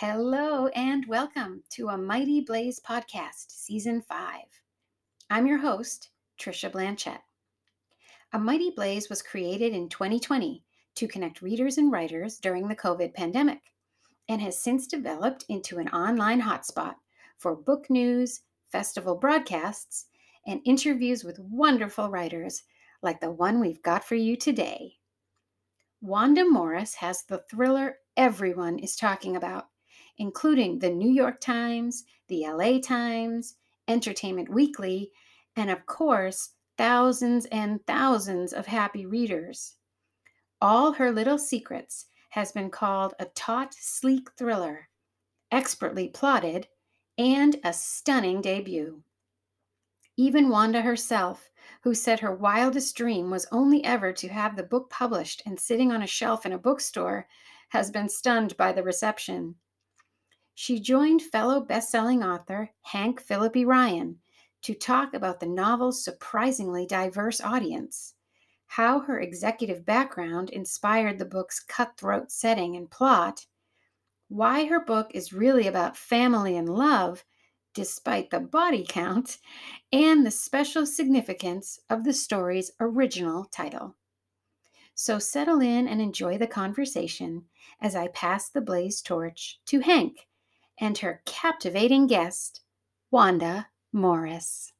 Hello and welcome to a Mighty Blaze podcast, season five. I'm your host, Trisha Blanchet. A Mighty Blaze was created in 2020 to connect readers and writers during the COVID pandemic and has since developed into an online hotspot for book news, festival broadcasts, and interviews with wonderful writers like the one we've got for you today. Wanda Morris has the thriller everyone is talking about including the New York Times, the LA Times, Entertainment Weekly, and of course, thousands and thousands of happy readers. All Her Little Secrets has been called a taut, sleek thriller, expertly plotted, and a stunning debut. Even Wanda herself, who said her wildest dream was only ever to have the book published and sitting on a shelf in a bookstore, has been stunned by the reception she joined fellow best-selling author Hank Phillippi Ryan to talk about the novel's surprisingly diverse audience, how her executive background inspired the book's cutthroat setting and plot, why her book is really about family and love despite the body count, and the special significance of the story's original title. So settle in and enjoy the conversation as I pass the blaze torch to Hank and her captivating guest, Wanda Morris.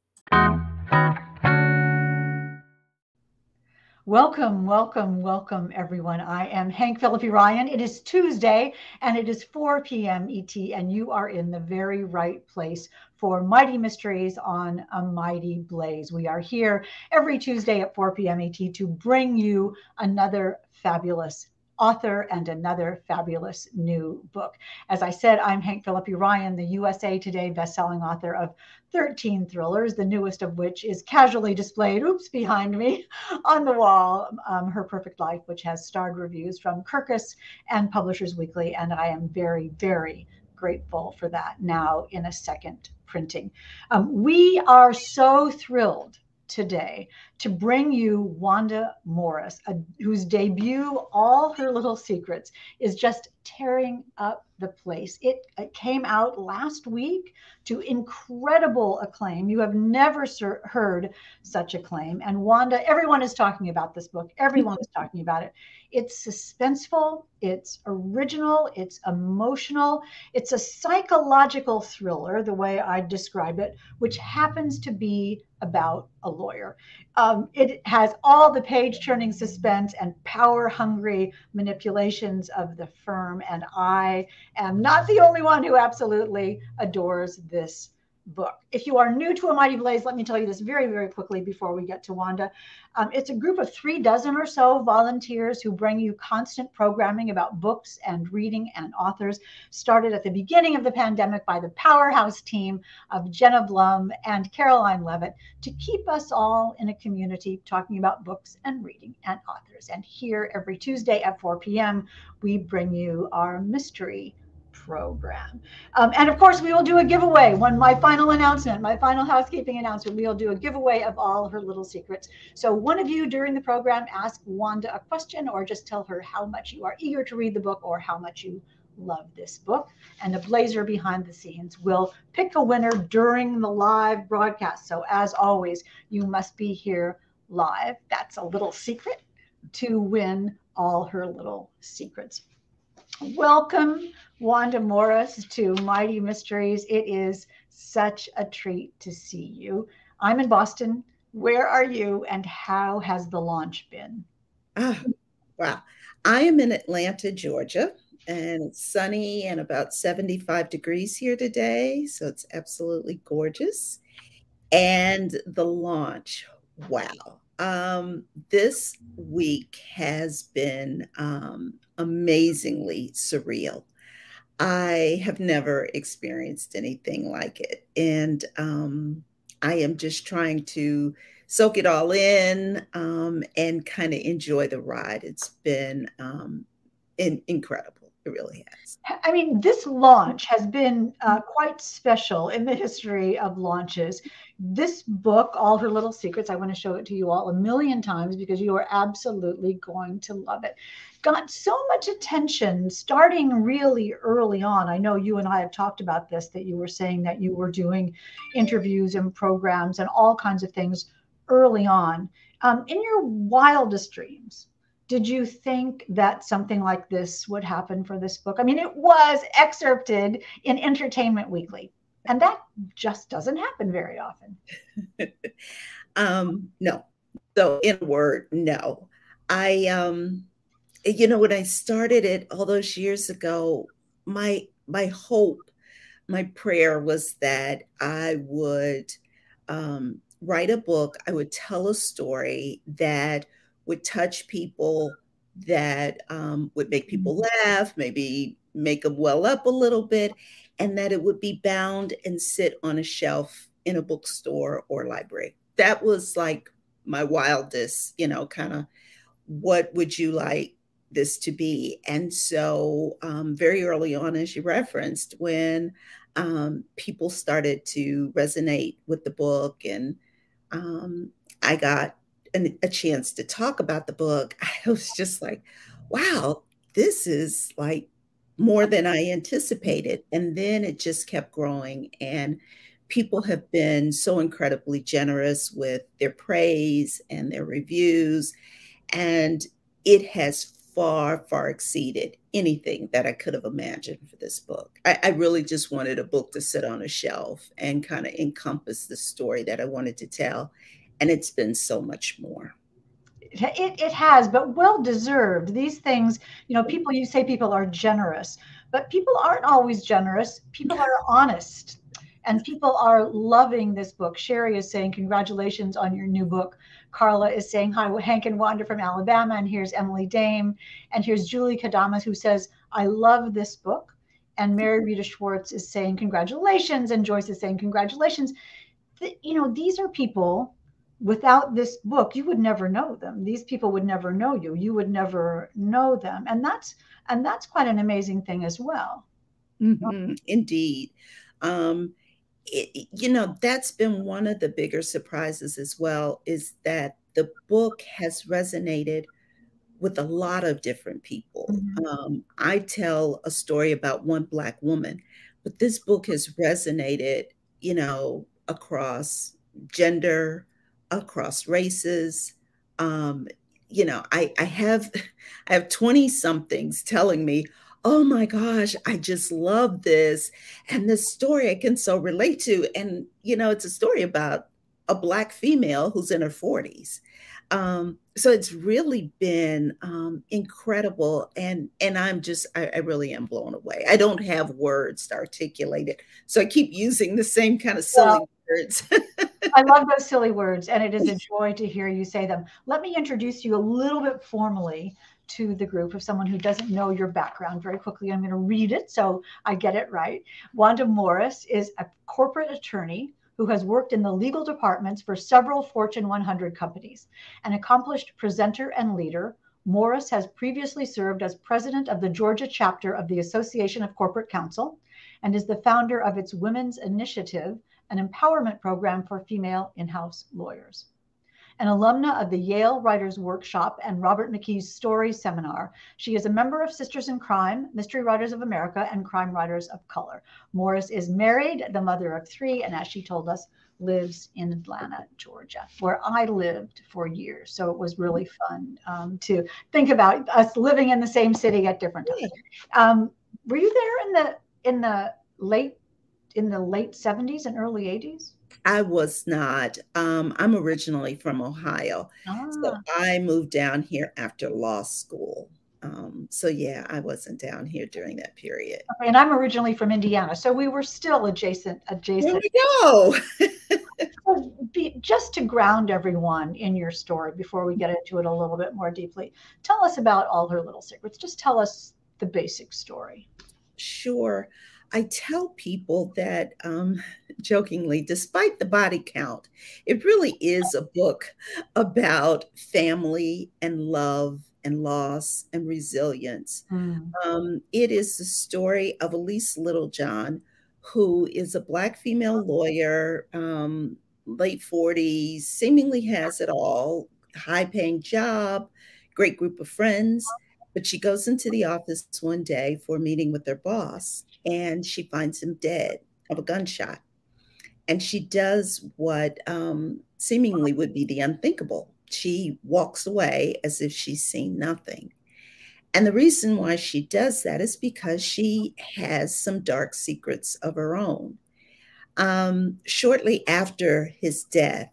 Welcome, welcome, welcome, everyone. I am Hank Phillippi Ryan. It is Tuesday and it is 4 p.m. ET, and you are in the very right place for Mighty Mysteries on a Mighty Blaze. We are here every Tuesday at 4 p.m. ET to bring you another fabulous author and another fabulous new book. As I said, I'm Hank Phillippi Ryan, the USA Today bestselling author of 13 thrillers, the newest of which is casually displayed, oops, behind me on the wall, um, Her Perfect Life, which has starred reviews from Kirkus and Publishers Weekly. And I am very, very grateful for that now in a second printing. Um, we are so thrilled today to bring you Wanda Morris, a, whose debut, All Her Little Secrets, is just tearing up the place. It, it came out last week to incredible acclaim. You have never heard such acclaim. And Wanda, everyone is talking about this book. Everyone is talking about it. It's suspenseful, it's original, it's emotional, it's a psychological thriller, the way I describe it, which happens to be about a lawyer. Um, it has all the page turning suspense and power hungry manipulations of the firm. And I am not the only one who absolutely adores this book. If you are new to A Mighty Blaze, let me tell you this very, very quickly before we get to Wanda. Um, it's a group of three dozen or so volunteers who bring you constant programming about books and reading and authors. Started at the beginning of the pandemic by the powerhouse team of Jenna Blum and Caroline Leavitt to keep us all in a community talking about books and reading and authors. And here every Tuesday at 4 p.m., we bring you our mystery program. Um, and of course, we will do a giveaway. One, my final announcement, my final housekeeping announcement, we will do a giveaway of all her little secrets. So one of you during the program ask Wanda a question or just tell her how much you are eager to read the book or how much you love this book. And the blazer behind the scenes will pick a winner during the live broadcast. So as always, you must be here live. That's a little secret to win all her little secrets. Welcome, Wanda Morris, to Mighty Mysteries. It is such a treat to see you. I'm in Boston. Where are you, and how has the launch been? Ah, wow. I am in Atlanta, Georgia, and it's sunny and about 75 degrees here today. So it's absolutely gorgeous. And the launch, wow. Um, this week has been um, amazingly surreal. I have never experienced anything like it. And um, I am just trying to soak it all in um, and kind of enjoy the ride. It's been um, in, incredible. It really has. I mean, this launch has been uh, quite special in the history of launches. This book, All Her Little Secrets, I want to show it to you all a million times because you are absolutely going to love it. Got so much attention starting really early on. I know you and I have talked about this, that you were saying that you were doing interviews and programs and all kinds of things early on. Um, in your wildest dreams, did you think that something like this would happen for this book? I mean, it was excerpted in Entertainment Weekly, and that just doesn't happen very often. um, no. So, in a word, no. I, um, you know, when I started it all those years ago, my my hope, my prayer was that I would um, write a book. I would tell a story that would touch people, that um, would make people mm-hmm. laugh, maybe make them well up a little bit, and that it would be bound and sit on a shelf in a bookstore or library. That was like my wildest, you know, kind of what would you like this to be? And so, um, very early on, as you referenced, when um, people started to resonate with the book and um, I got an, a chance to talk about the book, I was just like, wow, this is like more than I anticipated. And then it just kept growing. And people have been so incredibly generous with their praise and their reviews. And it has far, far exceeded anything that I could have imagined for this book. I, I really just wanted a book to sit on a shelf and kind of encompass the story that I wanted to tell and it's been so much more. It, it has, but well deserved. These things, you know, people, you say people are generous, but people aren't always generous. People are honest and people are loving this book. Sherry is saying, Congratulations on your new book. Carla is saying, Hi, Hank and Wanda from Alabama. And here's Emily Dame. And here's Julie Kadamas, who says, I love this book. And Mary Rita Schwartz is saying, Congratulations. And Joyce is saying, Congratulations. you know, these are people without this book you would never know them these people would never know you you would never know them and that's and that's quite an amazing thing as well mm-hmm. indeed um it, you know that's been one of the bigger surprises as well is that the book has resonated with a lot of different people mm-hmm. um, i tell a story about one black woman but this book has resonated you know across gender across races. Um, you know, I, I have I have 20 somethings telling me, oh my gosh, I just love this. And this story I can so relate to. And, you know, it's a story about a black female who's in her 40s. Um, so it's really been um, incredible and and i'm just I, I, really am blown away i don't have words to articulate it so i keep using the same kind of silly well, words I love those silly words, and it is a joy to hear you say them. Let me introduce you a little bit formally to the group of someone who doesn't know your background very quickly. I'm going to read it so I get it right. Wanda Morris is a corporate attorney who has worked in the legal departments for several Fortune 100 companies. An accomplished presenter and leader, Morris has previously served as president of the Georgia chapter of the Association of Corporate Counsel and is the founder of its Women's Initiative, an empowerment program for female in house lawyers. An alumna of the Yale Writers Workshop and Robert McKee's Story Seminar, she is a member of Sisters in Crime, Mystery Writers of America, and Crime Writers of Color. Morris is married, the mother of three, and as she told us, lives in Atlanta, Georgia, where I lived for years. So it was really fun um, to think about us living in the same city at different times. Um, were you there in the in the late in the late 70s and early 80s? I was not. Um, I'm originally from Ohio. Ah. So I moved down here after law school. Um, so yeah, I wasn't down here during that period. Okay, and I'm originally from Indiana, so we were still adjacent. Adjacent. There we go. so be, just to ground everyone in your story before we get into it a little bit more deeply, tell us about all her little secrets. Just tell us the basic story. Sure. I tell people that um, jokingly, despite the body count, it really is a book about family and love and loss and resilience. Mm. Um, it is the story of Elise Littlejohn, who is a Black female lawyer, um, late 40s, seemingly has it all, high paying job, great group of friends. But she goes into the office one day for a meeting with her boss and she finds him dead of a gunshot. And she does what um, seemingly would be the unthinkable. She walks away as if she's seen nothing. And the reason why she does that is because she has some dark secrets of her own. Um, shortly after his death,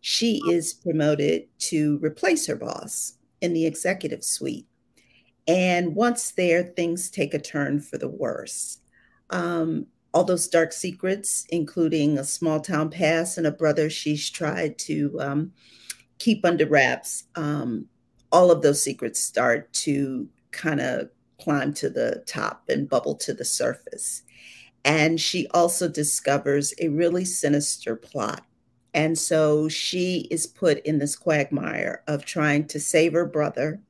she is promoted to replace her boss in the executive suite. And once there, things take a turn for the worse. Um, all those dark secrets, including a small town past and a brother she's tried to um, keep under wraps, um, all of those secrets start to kind of climb to the top and bubble to the surface. And she also discovers a really sinister plot. And so she is put in this quagmire of trying to save her brother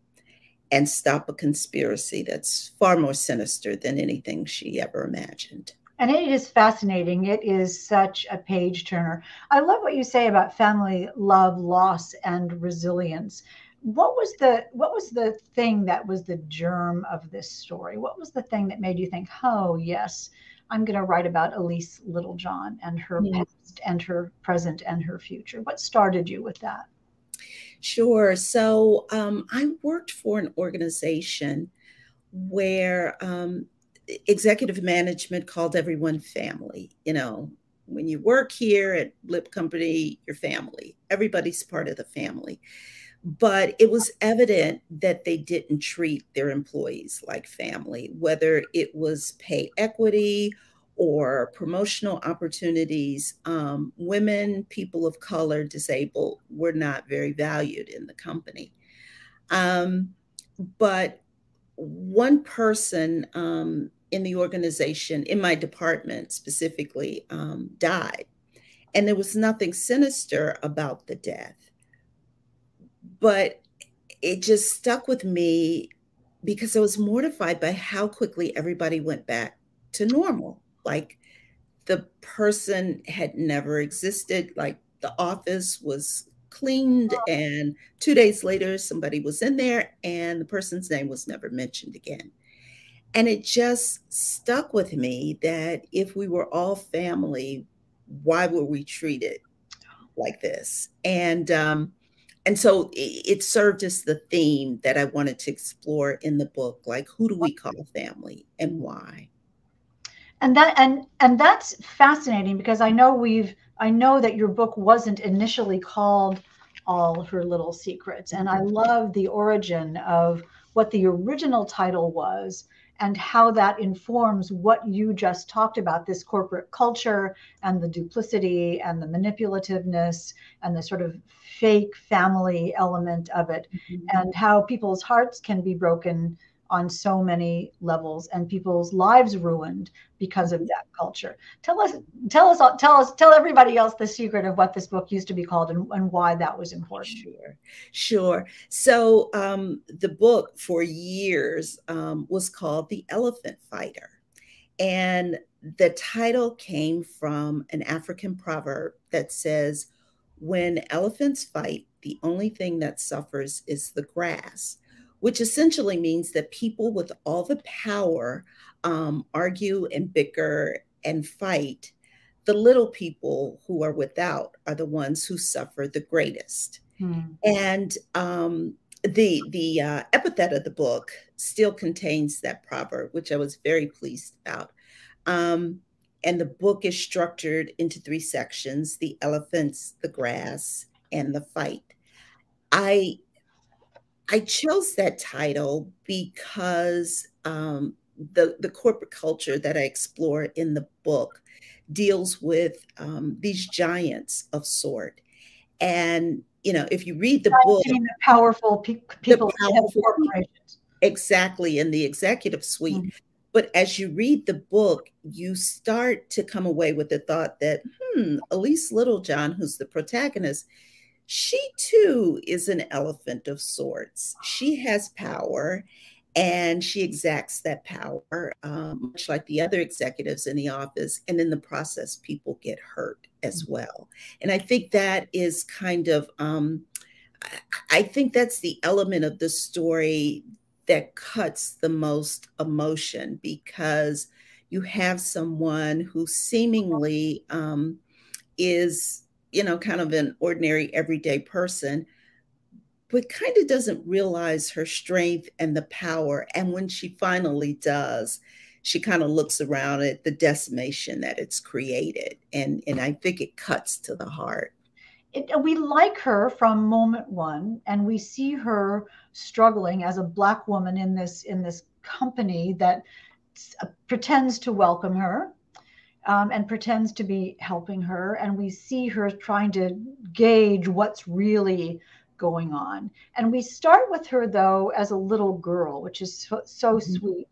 and stop a conspiracy that's far more sinister than anything she ever imagined. And it is fascinating. It is such a page turner. I love what you say about family love, loss, and resilience. What was the what was the thing that was the germ of this story? What was the thing that made you think, "Oh, yes, I'm going to write about Elise Littlejohn and her yeah. past and her present and her future"? What started you with that? Sure. So um, I worked for an organization where um, executive management called everyone family. You know, when you work here at Lip Company, your family, everybody's part of the family. But it was evident that they didn't treat their employees like family, whether it was pay equity or promotional opportunities, um, women, people of color, disabled were not very valued in the company. Um, but one person um, in the organization, in my department specifically, um, died. And there was nothing sinister about the death. But it just stuck with me because I was mortified by how quickly everybody went back to normal like the person had never existed like the office was cleaned and two days later somebody was in there and the person's name was never mentioned again. And it just stuck with me that if we were all family why were we treated like this? And um and so it, it served as the theme that i wanted to explore in the book like who do we call family and why and that and and that's fascinating because i know we've i know that your book wasn't initially called all her little secrets and i mm-hmm. love the origin of what the original title was and how that informs what you just talked about this corporate culture and the duplicity and the manipulativeness and the sort of fake family element of it mm-hmm. and how people's hearts can be broken on so many levels and people's lives ruined because of that culture. Tell us, tell us, tell us, tell everybody else the secret of what this book used to be called and, and why that was important. Sure, sure. So um, the book for years um, was called The Elephant Fighter. And the title came from an African proverb that says, when elephants fight, the only thing that suffers is the grass which essentially means that people with all the power um, argue and bicker and fight. The little people who are without are the ones who suffer the greatest. Hmm. And um, the the uh, epithet of the book still contains that proverb, which I was very pleased about. Um, and the book is structured into three sections: the elephants, the grass, and the fight. I I chose that title because um, the the corporate culture that I explore in the book deals with um, these giants of sort, and you know, if you read the book, the powerful pe- people, the powerful corporations, exactly in the executive suite. Mm-hmm. But as you read the book, you start to come away with the thought that, hmm, Elise Littlejohn, who's the protagonist, she too is an elephant of sorts. She has power and she exacts that power, um, much like the other executives in the office. And in the process, people get hurt as mm-hmm. well. And I think that is kind of, um, I think that's the element of the story that cuts the most emotion because you have someone who seemingly um, is, you know, kind of an ordinary everyday person but kind of doesn't realize her strength and the power. And when she finally does, she kind of looks around at the decimation that it's created. And, and I think it cuts to the heart. It, we like her from moment one, and we see her struggling as a black woman in this in this company that uh, pretends to welcome her um, and pretends to be helping her, and we see her trying to gauge what's really going on. And we start with her, though, as a little girl, which is so, so mm-hmm. sweet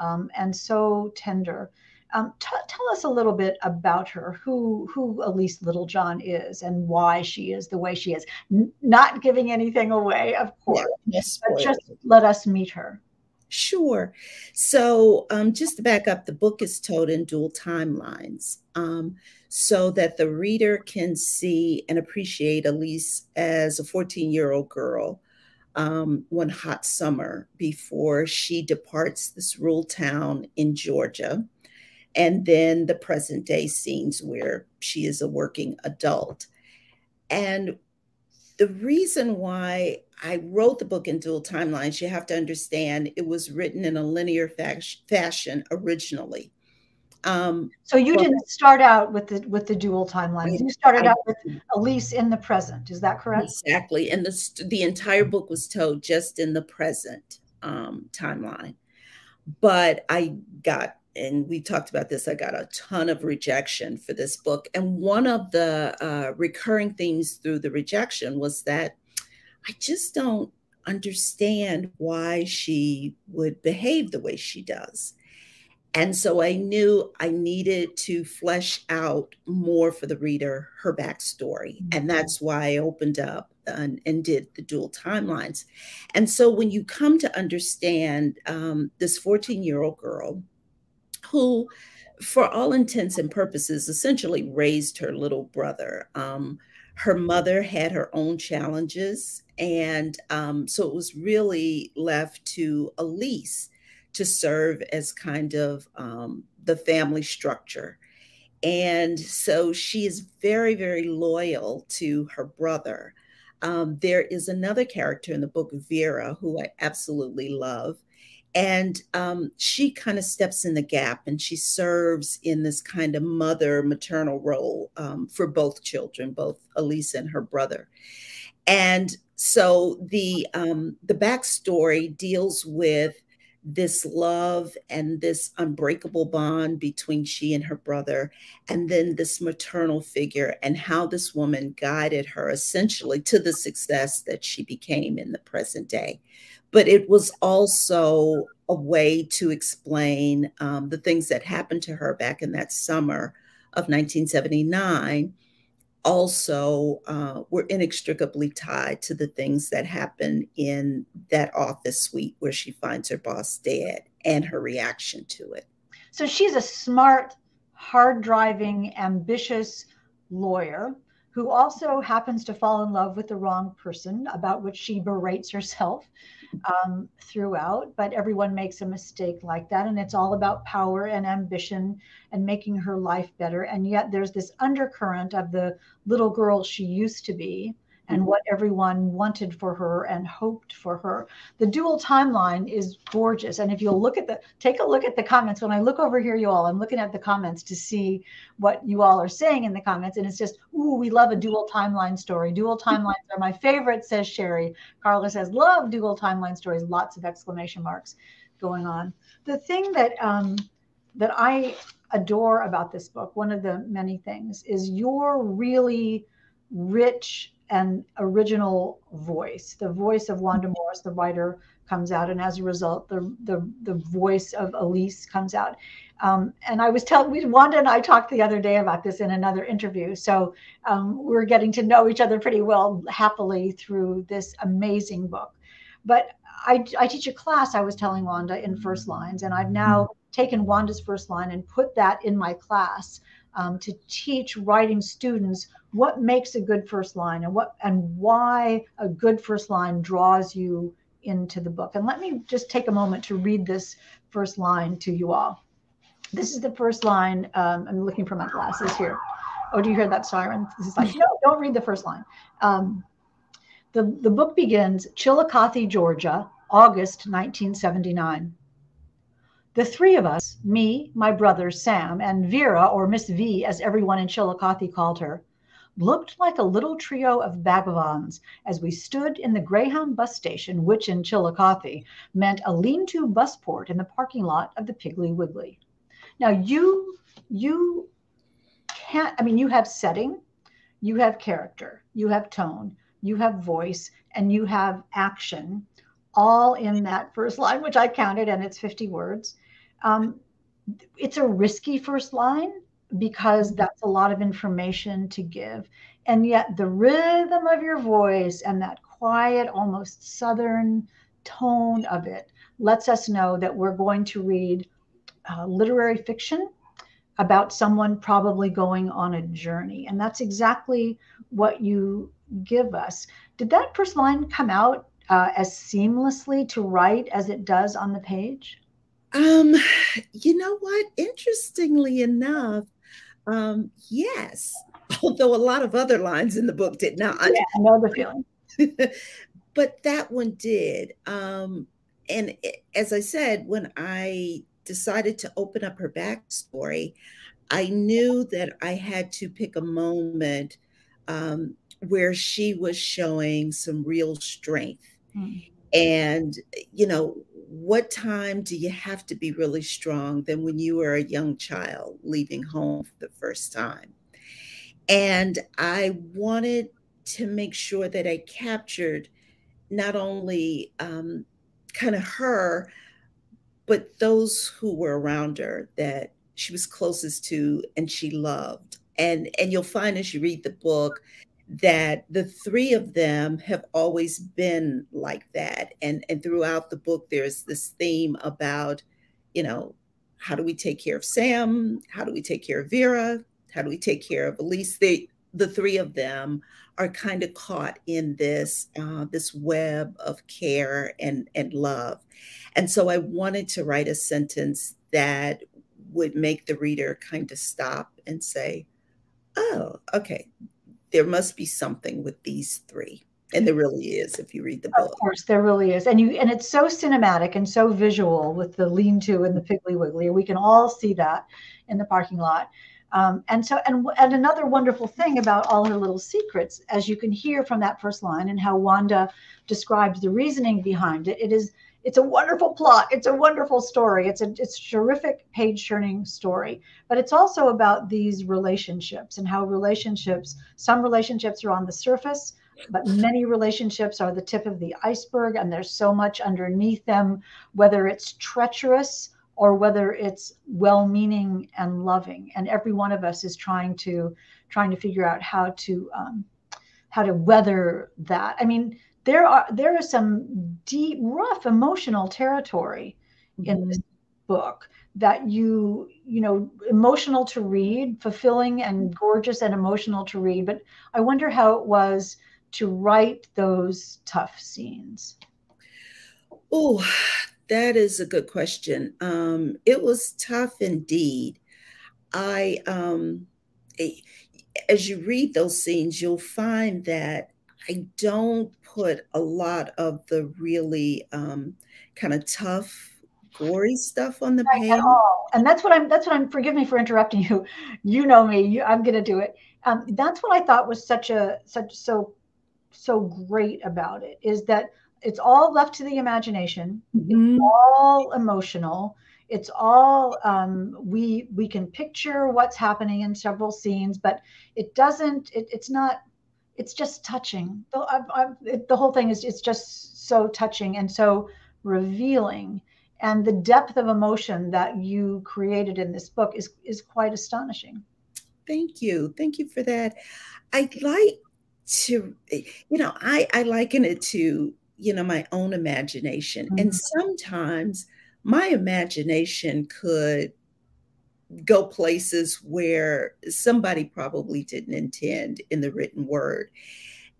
um, and so tender. Um, t- tell us a little bit about her, who who Elise Littlejohn is, and why she is the way she is. N- not giving anything away, of course, but just let us meet her. Sure. So, um, just to back up, the book is told in dual timelines um, so that the reader can see and appreciate Elise as a 14 year old girl um, one hot summer before she departs this rural town in Georgia. And then the present day scenes where she is a working adult. And the reason why I wrote the book in dual timelines, you have to understand it was written in a linear fashion originally. Um, so you well, didn't start out with the with the dual timelines. You started out with Elise in the present. Is that correct? Exactly. And the the entire book was told just in the present um, timeline. But I got and we talked about this. I got a ton of rejection for this book, and one of the uh, recurring themes through the rejection was that I just don't understand why she would behave the way she does. And so I knew I needed to flesh out more for the reader her backstory. Mm-hmm. And that's why I opened up and, and, did the dual timelines. And so when you come to understand um, this 14 year old girl who, for all intents and purposes, essentially raised her little brother. Um, her mother had her own challenges. And um, so it was really left to Elise to serve as kind of um, the family structure. And so she is very, very loyal to her brother. Um, there is another character in the book, Vera, who I absolutely love. And um, she kind of steps in the gap and she serves in this kind of mother maternal role um, for both children, both Elise and her brother. And so the um, the backstory deals with this love and this unbreakable bond between she and her brother, and then this maternal figure, and how this woman guided her essentially to the success that she became in the present day. But it was also a way to explain um, the things that happened to her back in that summer of 1979 also uh, were inextricably tied to the things that happen in that office suite where she finds her boss dead and her reaction to it. So she's a smart, hard driving, ambitious lawyer who also happens to fall in love with the wrong person, about which she berates herself um, throughout. But everyone makes a mistake like that. And it's all about power and ambition and making her life better. And yet there's this undercurrent of the little girl she used to be and what everyone wanted for her and hoped for her. The dual timeline is gorgeous. And if you'll look at the, take a look at the comments. When I look over here, you all, I'm looking at the comments to see what you all are saying in the comments. And it's just, ooh, we love a dual timeline story. Dual timelines are my favorite, says Sherry. Carla says, love dual timeline stories. Lots of exclamation marks going on. The thing that, um, that I adore about this book, one of the many things, is your really rich an original voice. The voice of Wanda Morris, the writer, comes out, and as a result, the the the voice of Elise comes out. Um, and I was telling Wanda and I talked the other day about this in another interview. So um, we're getting to know each other pretty well happily through this amazing book. But I, I teach a class. I was telling Wanda in first lines, and I've now taken Wanda's first line and put that in my class um, to teach writing students what makes a good first line and what and why a good first line draws you into the book. And let me just take a moment to read this first line to you all. This is the first line. Um, I'm looking for my glasses here. Oh, do you hear that siren? This is like, no, don't read the first line. Um, the, the book begins Chillicothe, Georgia, August 1979. The three of us, me, my brother Sam, and Vera, or Miss V, as everyone in Chillicothe called her, looked like a little trio of vagabonds as we stood in the Greyhound bus station, which in Chillicothe meant a lean-to busport in the parking lot of the Piggly Wiggly. Now you you can't I mean you have setting, you have character, you have tone, you have voice, and you have action all in that first line, which I counted, and it's 50 words. Um, it's a risky first line because mm-hmm. that's a lot of information to give. And yet, the rhythm of your voice and that quiet, almost southern tone of it lets us know that we're going to read uh, literary fiction about someone probably going on a journey. And that's exactly what you give us. Did that first line come out uh, as seamlessly to write as it does on the page? Um, you know what? Interestingly enough, um, yes. Although a lot of other lines in the book did not. Yeah, I know the feeling. but that one did. Um, and it, as I said, when I decided to open up her backstory, I knew that I had to pick a moment um, where she was showing some real strength. Mm. And, you know, what time do you have to be really strong than when you were a young child leaving home for the first time? And I wanted to make sure that I captured not only um, kind of her, but those who were around her that she was closest to and she loved. And and you'll find as you read the book that the three of them have always been like that. And and throughout the book there's this theme about you know how do we take care of sam? How do we take care of vera? How do we take care of elise? They the three of them are kind of caught in this uh, this web of care and and love. And so i wanted to write a sentence that would make the reader kind of stop and say oh okay there must be something with these three and there really is if you read the book. of course there really is and you and it's so cinematic and so visual with the lean-to and the piggly wiggly we can all see that in the parking lot. Um, and so and, and another wonderful thing about all her little secrets as you can hear from that first line and how wanda describes the reasoning behind it it is it's a wonderful plot. It's a wonderful story. It's a it's a terrific page turning story. But it's also about these relationships and how relationships, some relationships are on the surface, but many relationships are the tip of the iceberg, and there's so much underneath them, whether it's treacherous or whether it's well-meaning and loving. And every one of us is trying to trying to figure out how to um, how to weather that. I mean, there are there is some deep, rough emotional territory mm-hmm. in this book that you you know emotional to read fulfilling and gorgeous and emotional to read but i wonder how it was to write those tough scenes. Oh that is a good question. Um it was tough indeed. I um as you read those scenes you'll find that I don't put a lot of the really um, kind of tough, gory stuff on the right, page. And that's what I'm. That's what I'm. Forgive me for interrupting you. You know me. You, I'm going to do it. Um, that's what I thought was such a such so so great about it is that it's all left to the imagination. Mm-hmm. It's all emotional. It's all um, we we can picture what's happening in several scenes, but it doesn't. It, it's not it's just touching. The, I, I, it, the whole thing is it's just so touching and so revealing, and the depth of emotion that you created in this book is is quite astonishing. Thank you, thank you for that. I'd like to, you know, I I liken it to you know my own imagination, mm-hmm. and sometimes my imagination could go places where somebody probably didn't intend in the written word.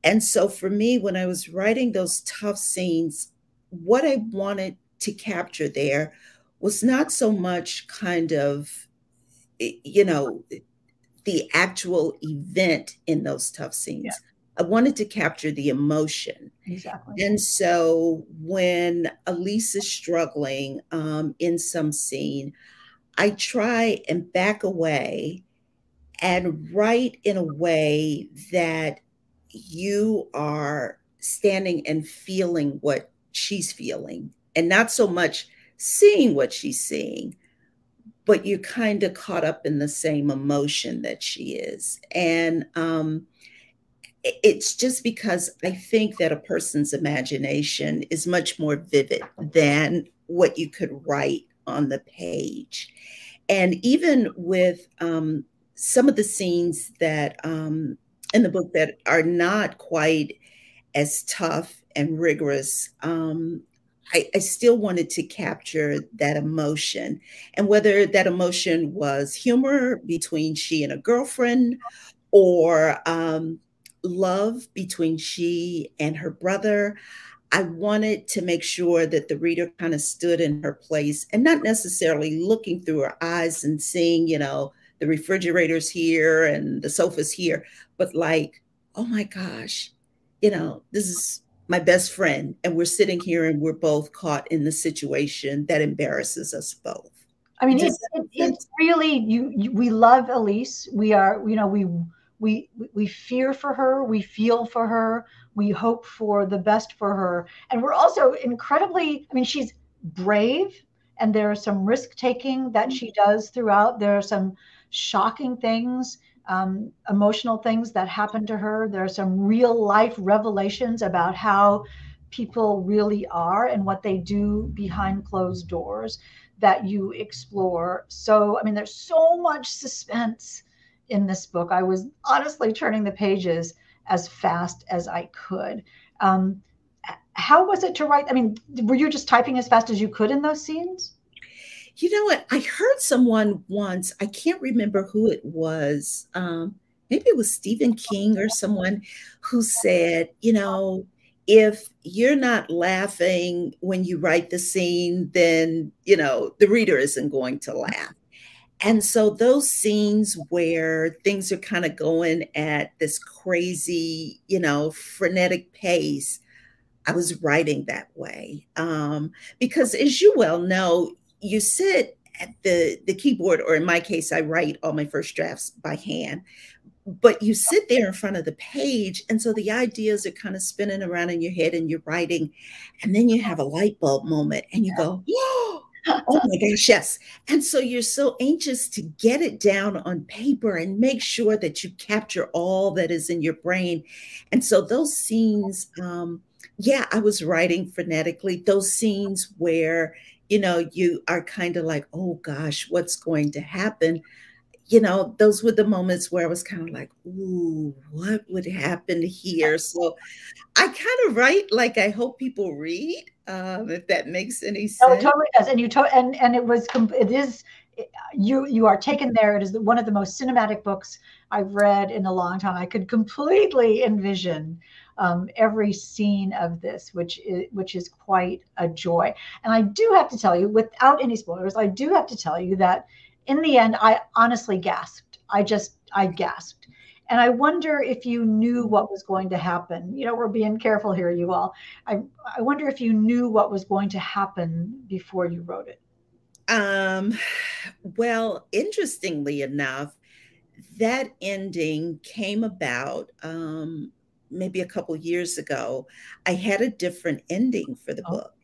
And so for me, when I was writing those tough scenes, what I wanted to capture there was not so much kind of, you know, the actual event in those tough scenes. Yeah. I wanted to capture the emotion. Exactly. And so when Elise is struggling um, in some scene, I try and back away and write in a way that you are standing and feeling what she's feeling and not so much seeing what she's seeing, but you're kind of caught up in the same emotion that she is. And um, it's just because I think that a person's imagination is much more vivid than what you could write on the page. And even with um, some of the scenes that um, in the book that are not quite as tough and rigorous, um, I, I, still wanted to capture that emotion. And whether that emotion was humor between she and a girlfriend or um, love between she and her brother, I wanted to make sure that the reader kind of stood in her place and not necessarily looking through her eyes and seeing, you know, the refrigerator's here and the sofa's here, but like, oh my gosh, you know, this is my best friend, and we're sitting here and we're both caught in the situation that embarrasses us both. I mean, it's, it's really you, you. We love Elise. We are, you know, we we we fear for her we feel for her we hope for the best for her. And we're also incredibly i mean she's brave and there are some risk taking that she does throughout. There are some shocking things um, emotional things that happen to her. There are some real life revelations about how people really are and what they do behind closed doors that you explore. So i mean there's so much suspense in this book. I was honestly turning the pages as fast as I could. Um, how was it to write? I mean, were you just typing as fast as you could in those scenes? You know what? I heard someone once, I can't remember who it was. Um, maybe it was Stephen King or someone who said, you know, if you're not laughing when you write the scene, then, you know, the reader isn't going to laugh. And so those scenes where things are kind of going at this crazy, you know, frenetic pace, I was writing that way. Um, because as you well know, you sit at the, the keyboard, or in my case, I write all my first drafts by hand, but you sit there in front of the page. And so the ideas are kind of spinning around in your head and you're writing. And then you have a light bulb moment and you go, oh, oh my gosh, yes. And so you're so anxious to get it down on paper and make sure that you capture all that is in your brain. And so those scenes, um, yeah, I was writing frenetically. Those scenes where, you know, you are kind of like, oh gosh, what's going to happen? You know, those were the moments where I was kind of like, ooh, what would happen here? So I kind of write like I hope people read um, if that makes any sense. No, it totally does. And you to- and and it was it is you you are taken there. It is one of the most cinematic books I've read in a long time. I could completely envision um, every scene of this, which is which is quite a joy. And I do have to tell you, without any spoilers, I do have to tell you that in the end, I honestly gasped. I just I gasped and I wonder if you knew what was going to happen. You know, we're being careful here, you all. I, I wonder if you knew what was going to happen before you wrote it. Um, well, interestingly enough, that ending came about um, maybe a couple years ago. I had a different ending for the oh. book.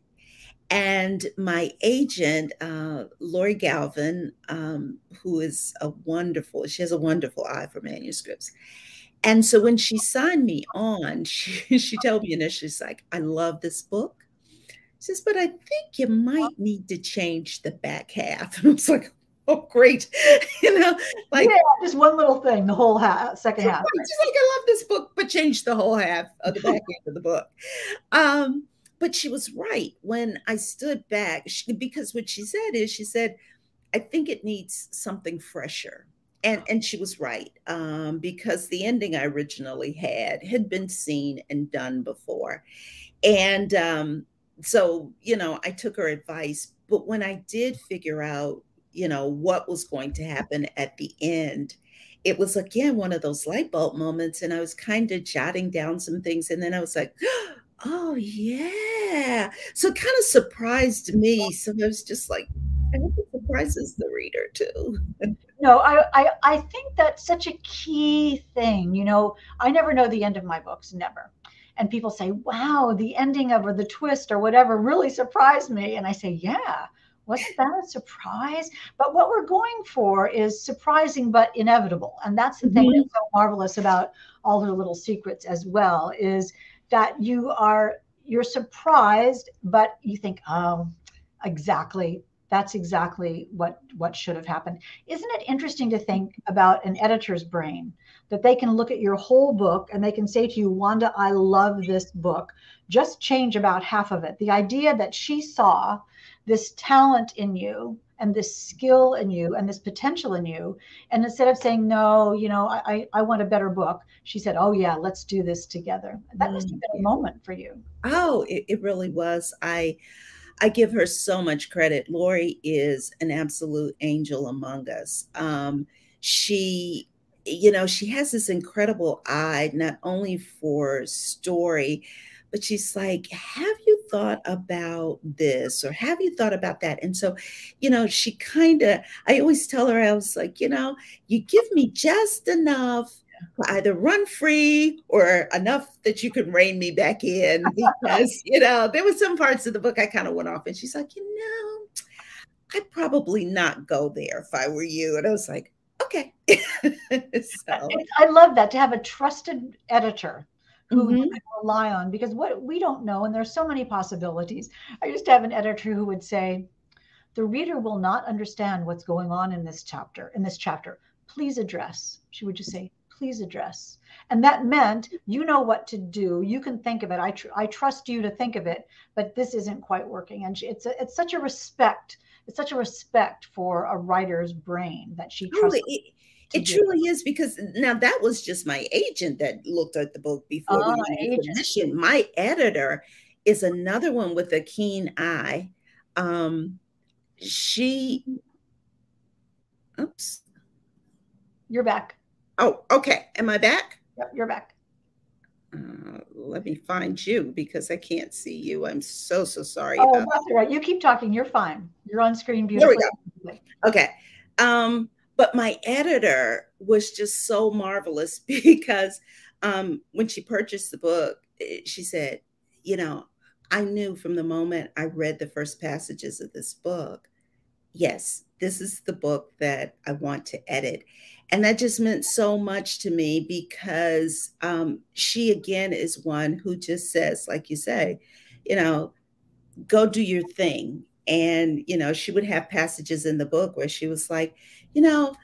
And my agent, uh, Lori Galvin, um, who is a wonderful, she has a wonderful eye for manuscripts. And so when she signed me on, she, she told me initially, she's like, I love this book. She says, but I think you might need to change the back half. And I was like, oh, great. you know, like yeah, just one little thing, the whole half, second half. She's like, I love this book, but change the whole half of the back half of the book. Um, but she was right when I stood back she, because what she said is, she said, I think it needs something fresher and and she was right um, because the ending I originally had had been seen and done before, and um, so you know I took her advice. But when I did figure out you know what was going to happen at the end, it was again one of those light bulb moments, and I was kind of jotting down some things, and then I was like. Yeah. So it kind of surprised me. So I was just like, I hope it surprises the reader too. no, I, I I think that's such a key thing. You know, I never know the end of my books, never. And people say, "Wow, the ending of or the twist or whatever really surprised me." And I say, "Yeah, wasn't that a surprise?" But what we're going for is surprising but inevitable, and that's the mm-hmm. thing that's so marvelous about all her little secrets as well is that you are you're surprised, but you think, "Oh, exactly that's exactly what what should have happened. Isn't it interesting to think about an editor's brain that they can look at your whole book and they can say to you wanda i love this book. Just change about half of it. The idea that she saw this talent in you and this skill in you and this potential in you. And instead of saying no you know i i want a better book she said oh yeah let's do this together. That must have been a moment for you. Oh it, it really was. I I give her so much credit. Lori is an absolute angel among us. Um, she, you know, she has this incredible eye, not only for story, but she's like, Have you thought about this or have you thought about that? And so, you know, she kind of, I always tell her, I was like, You know, you give me just enough to either run free or enough that you can rein me back in because you know there were some parts of the book I kind of went off and she's like you know I'd probably not go there if I were you and I was like okay so I love that to have a trusted editor who mm-hmm. you can rely on because what we don't know and there's so many possibilities I used to have an editor who would say the reader will not understand what's going on in this chapter in this chapter please address she would just say please address. And that meant you know what to do. You can think of it. I, tr- I trust you to think of it, but this isn't quite working. And she, it's a, it's such a respect. It's such a respect for a writer's brain that she trusts. It, truly is because now that was just my agent that looked at the book before oh, we submission. My editor is another one with a keen eye. Um, she, oops, you're back. Oh, okay. Am I back? Yep, you're back. Uh, let me find you because I can't see you. I'm so so sorry. Oh, that's that. right. You keep talking. You're fine. You're on screen beautifully. There we go. Okay. Um, but my editor was just so marvelous because um, when she purchased the book, she said, "You know, I knew from the moment I read the first passages of this book, yes, this is the book that I want to edit." And that just meant so much to me because um, she, again, is one who just says, like you say, you know, go do your thing. And, you know, she would have passages in the book where she was like, you know,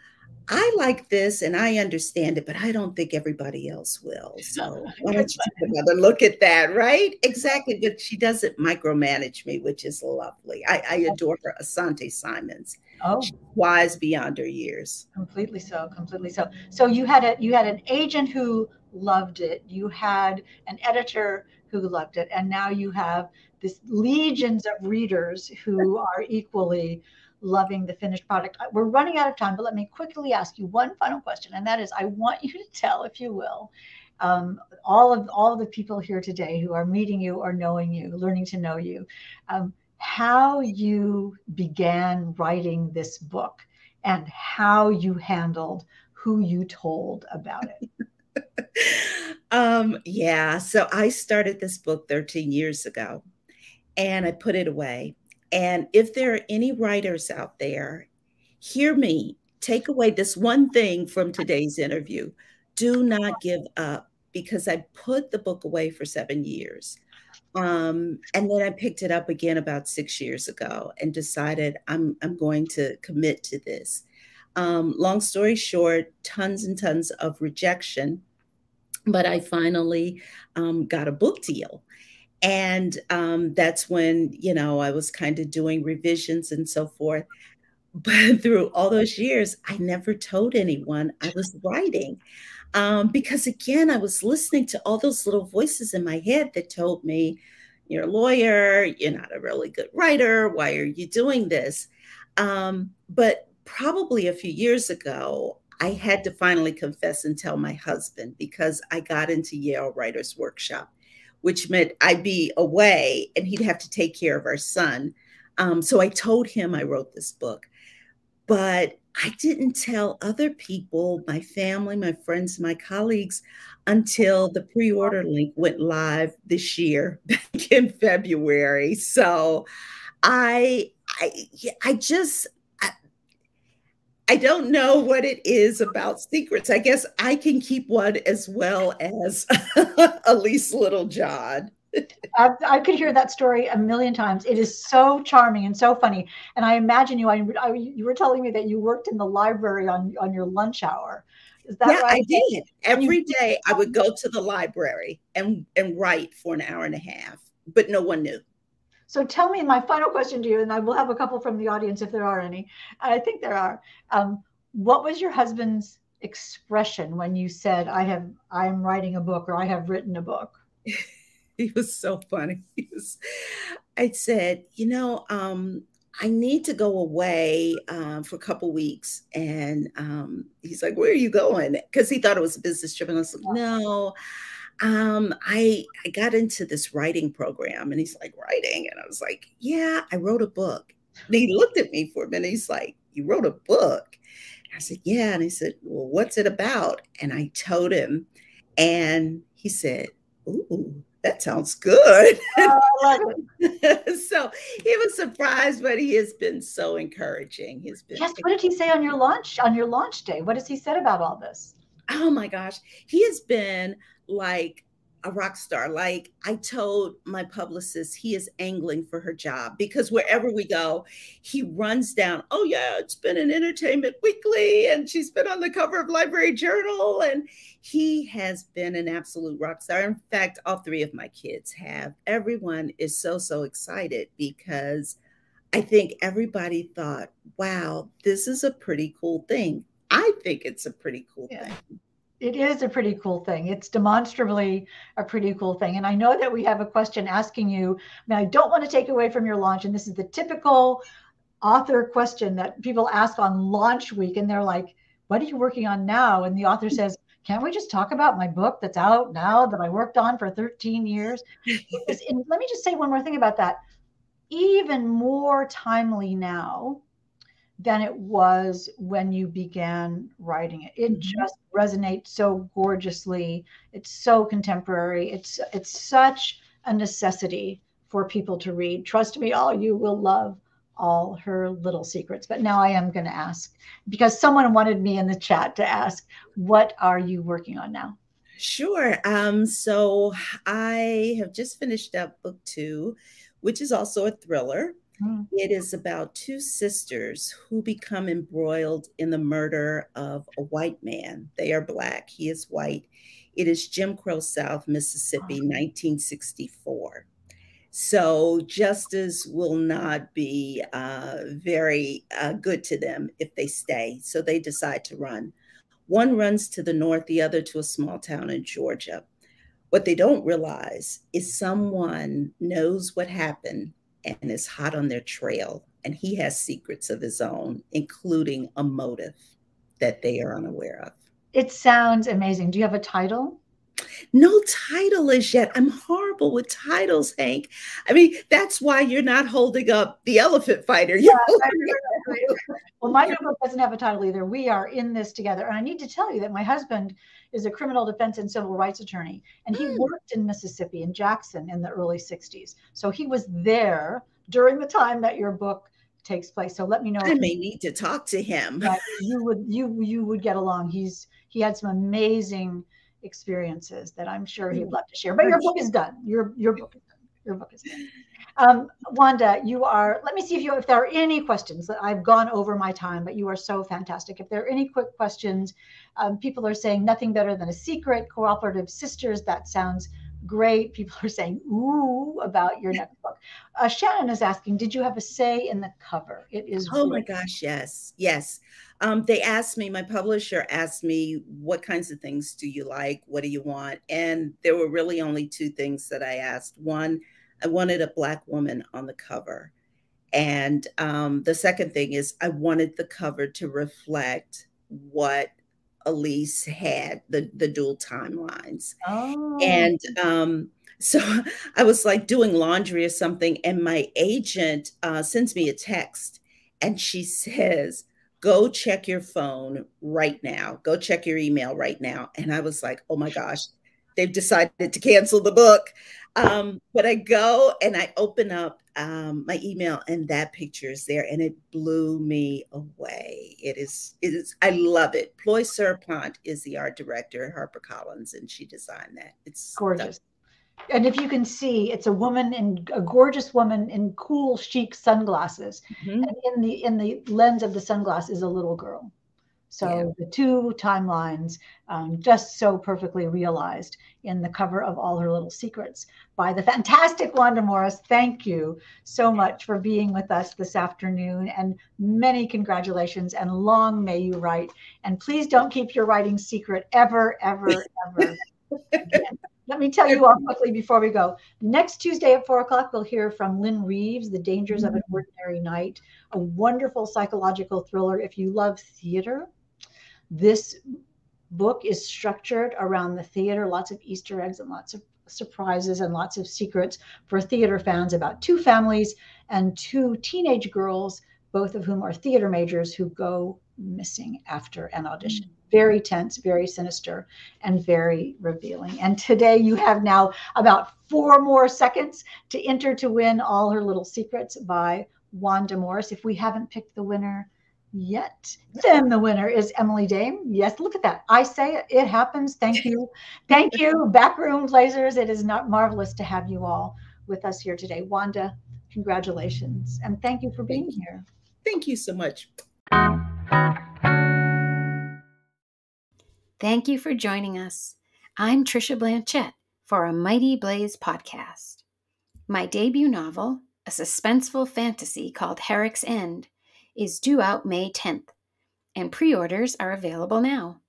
I like this and I understand it, but I don't think everybody else will. So why don't you take another look at that? Right? Exactly. But she doesn't micromanage me, which is lovely. I, I oh. adore her. Asante Simons. Oh, She's wise beyond her years. Completely so. Completely so. So you had a you had an agent who loved it. You had an editor who loved it, and now you have this legions of readers who are equally loving the finished product. We're running out of time, but let me quickly ask you one final question, and that is, I want you to tell, if you will, um, all of all of the people here today who are meeting you or knowing you, learning to know you, um, how you began writing this book and how you handled who you told about it. um, yeah, so I started this book 13 years ago and I put it away and if there are any writers out there, hear me. Take away this one thing from today's interview. do not give up because I put the book away for seven years. Um, and then I picked it up again about six years ago and decided I'm, I'm going to commit to this. Um, long story short, tons and tons of rejection, but I finally um, got a book deal. And um, that's when, you know, I was kind of doing revisions and so forth. But through all those years, I never told anyone I was writing. Um, because again, I was listening to all those little voices in my head that told me, you're a lawyer, you're not a really good writer, why are you doing this? Um, but probably a few years ago, I had to finally confess and tell my husband because I got into Yale Writers Workshop, which meant I'd be away and he'd have to take care of our son. Um, so I told him I wrote this book, but I didn't tell other people, my family, my friends, my colleagues, until the pre order link went live this year, back in February. So I, I, I just, I don't know what it is about secrets. I guess I can keep one as well as Ellice Littlejohn. I, I, could hear that story a million times. It is so charming and so funny. And I imagine you. I, I, you were telling me that you worked in the library on on your lunch hour. Is that yeah, right? I did. Every day I would go to the library and and write for an hour and a half, but no one knew. So tell me my final question to you, and I will have a couple from the audience if there are any. I think there are. Um, what was your husband's expression when you said, "I have, I am writing a book," or "I have written a book"? he was so funny. He was, I said, you know, um, I need to go away um, for a couple weeks. And um, he's like, where are you going? Because he thought it was a business trip. And I was like, no, um, I, I got into this writing program. And he's like, writing? And I was like, yeah, I wrote a book. And he looked at me for a minute. He's like, you wrote a book? And I said, yeah. And he said, well, what's it about? And I told him. And he said, ooh, that sounds good. Oh, so he was surprised, but he has been so encouraging. He's been yes. What did he say on your launch on your launch day? What has he said about all this? Oh my gosh, he has been like a rock star. Like I told my publicist, he is angling for her job because wherever we go, he runs down, oh, yeah, it's been an Entertainment Weekly and she's been on the cover of Library Journal. And he has been an absolute rock star. In fact, all three of my kids have. Everyone is so, so excited because I think everybody thought, wow, this is a pretty cool thing. I think it's a pretty cool yeah. thing it is a pretty cool thing. It's demonstrably a pretty cool thing. And I know that we have a question asking you. I, mean, I don't want to take away from your launch, and this is the typical author question that people ask on launch week, and they're like, "What are you working on now?" And the author says, "Can't we just talk about my book that's out now that I worked on for 13 years?" and let me just say one more thing about that. Even more timely now than it was when you began writing it. It mm-hmm. just resonates so gorgeously. It's so contemporary. It's it's such a necessity for people to read. Trust me, all you will love all her little secrets. But now I am going to ask because someone wanted me in the chat to ask, what are you working on now? Sure. Um, so I have just finished up book two, which is also a thriller. Mm. It is about two sisters who become embroiled in the murder of a white man. They are Black, he is white. It is Jim Crow South, Mississippi, 1964. So justice will not be uh, very uh, good to them if they stay. So they decide to run. One runs to the north, the other to a small town in Georgia. What they don't realize is someone knows what happened and is hot on their trail. And he has secrets of his own, including a motive that they are unaware of. It sounds amazing. Do you have a title? No title is yet. I'm horrible with titles, Hank. I mean, that's why you're not holding up the elephant fighter. Yeah, well, my new book doesn't have a title either. We are in this together. And I need to tell you that my husband is a criminal defense and civil rights attorney, and he mm. worked in Mississippi in Jackson in the early 60s. So he was there during the time that your book takes place. So let me know. I may need to talk to him. you would you you would get along. He's he had some amazing experiences that I'm sure he'd love to share. But your book is done. Your your book is done. Your book is done. Um, Wanda, you are. Let me see if you if there are any questions. That I've gone over my time, but you are so fantastic. If there are any quick questions, um, people are saying nothing better than a secret cooperative sisters. That sounds great. People are saying ooh about your next book. Uh, Shannon is asking, did you have a say in the cover? It is. Oh great. my gosh, yes, yes. Um, they asked me. My publisher asked me, "What kinds of things do you like? What do you want?" And there were really only two things that I asked. One I wanted a Black woman on the cover. And um, the second thing is, I wanted the cover to reflect what Ellice had, the, the dual timelines. Oh. And um, so I was like doing laundry or something, and my agent uh, sends me a text and she says, Go check your phone right now. Go check your email right now. And I was like, Oh my gosh, they've decided to cancel the book. Um, but I go and I open up um, my email and that picture is there and it blew me away. It is, it is, I love it. Ploy Siripant is the art director at HarperCollins and she designed that. It's gorgeous. And if you can see, it's a woman in a gorgeous woman in cool, chic sunglasses. Mm-hmm. And in the in the lens of the sunglasses is a little girl. So yeah. the two timelines um, just so perfectly realized in the cover of All Her Little Secrets by the fantastic Wanda Morris. Thank you so much for being with us this afternoon and many congratulations and long may you write. And please don't keep your writing secret ever, ever, ever. Let me tell you all quickly before we go. Next Tuesday at four o'clock, we'll hear from Lynn Reeves, The Dangers of an mm-hmm. Ordinary Night, a wonderful psychological thriller. If you love theater, this book is structured around the theater, lots of Easter eggs and lots of surprises and lots of secrets for theater fans about two families and two teenage girls, both of whom are theater majors who go missing after an audition. Mm. Very tense, very sinister, and very revealing. And today you have now about four more seconds to enter to win All Her Little Secrets by Wanda Morris. If we haven't picked the winner, yet. Then the winner is Emily Dame. Yes, look at that. I say it, it happens. Thank you. Thank you, Backroom Blazers. It is not marvelous to have you all with us here today. Wanda, congratulations. And thank you for being here. Thank you so much. Thank you for joining us. I'm Trisha Blanchet for a Mighty Blaze podcast. My debut novel, a suspenseful fantasy called Herrick's End, is due out May 10th, and pre orders are available now.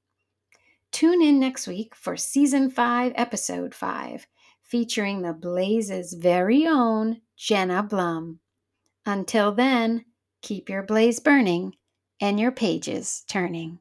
Tune in next week for Season 5, Episode 5, featuring the Blaze's very own Jenna Blum. Until then, keep your blaze burning and your pages turning.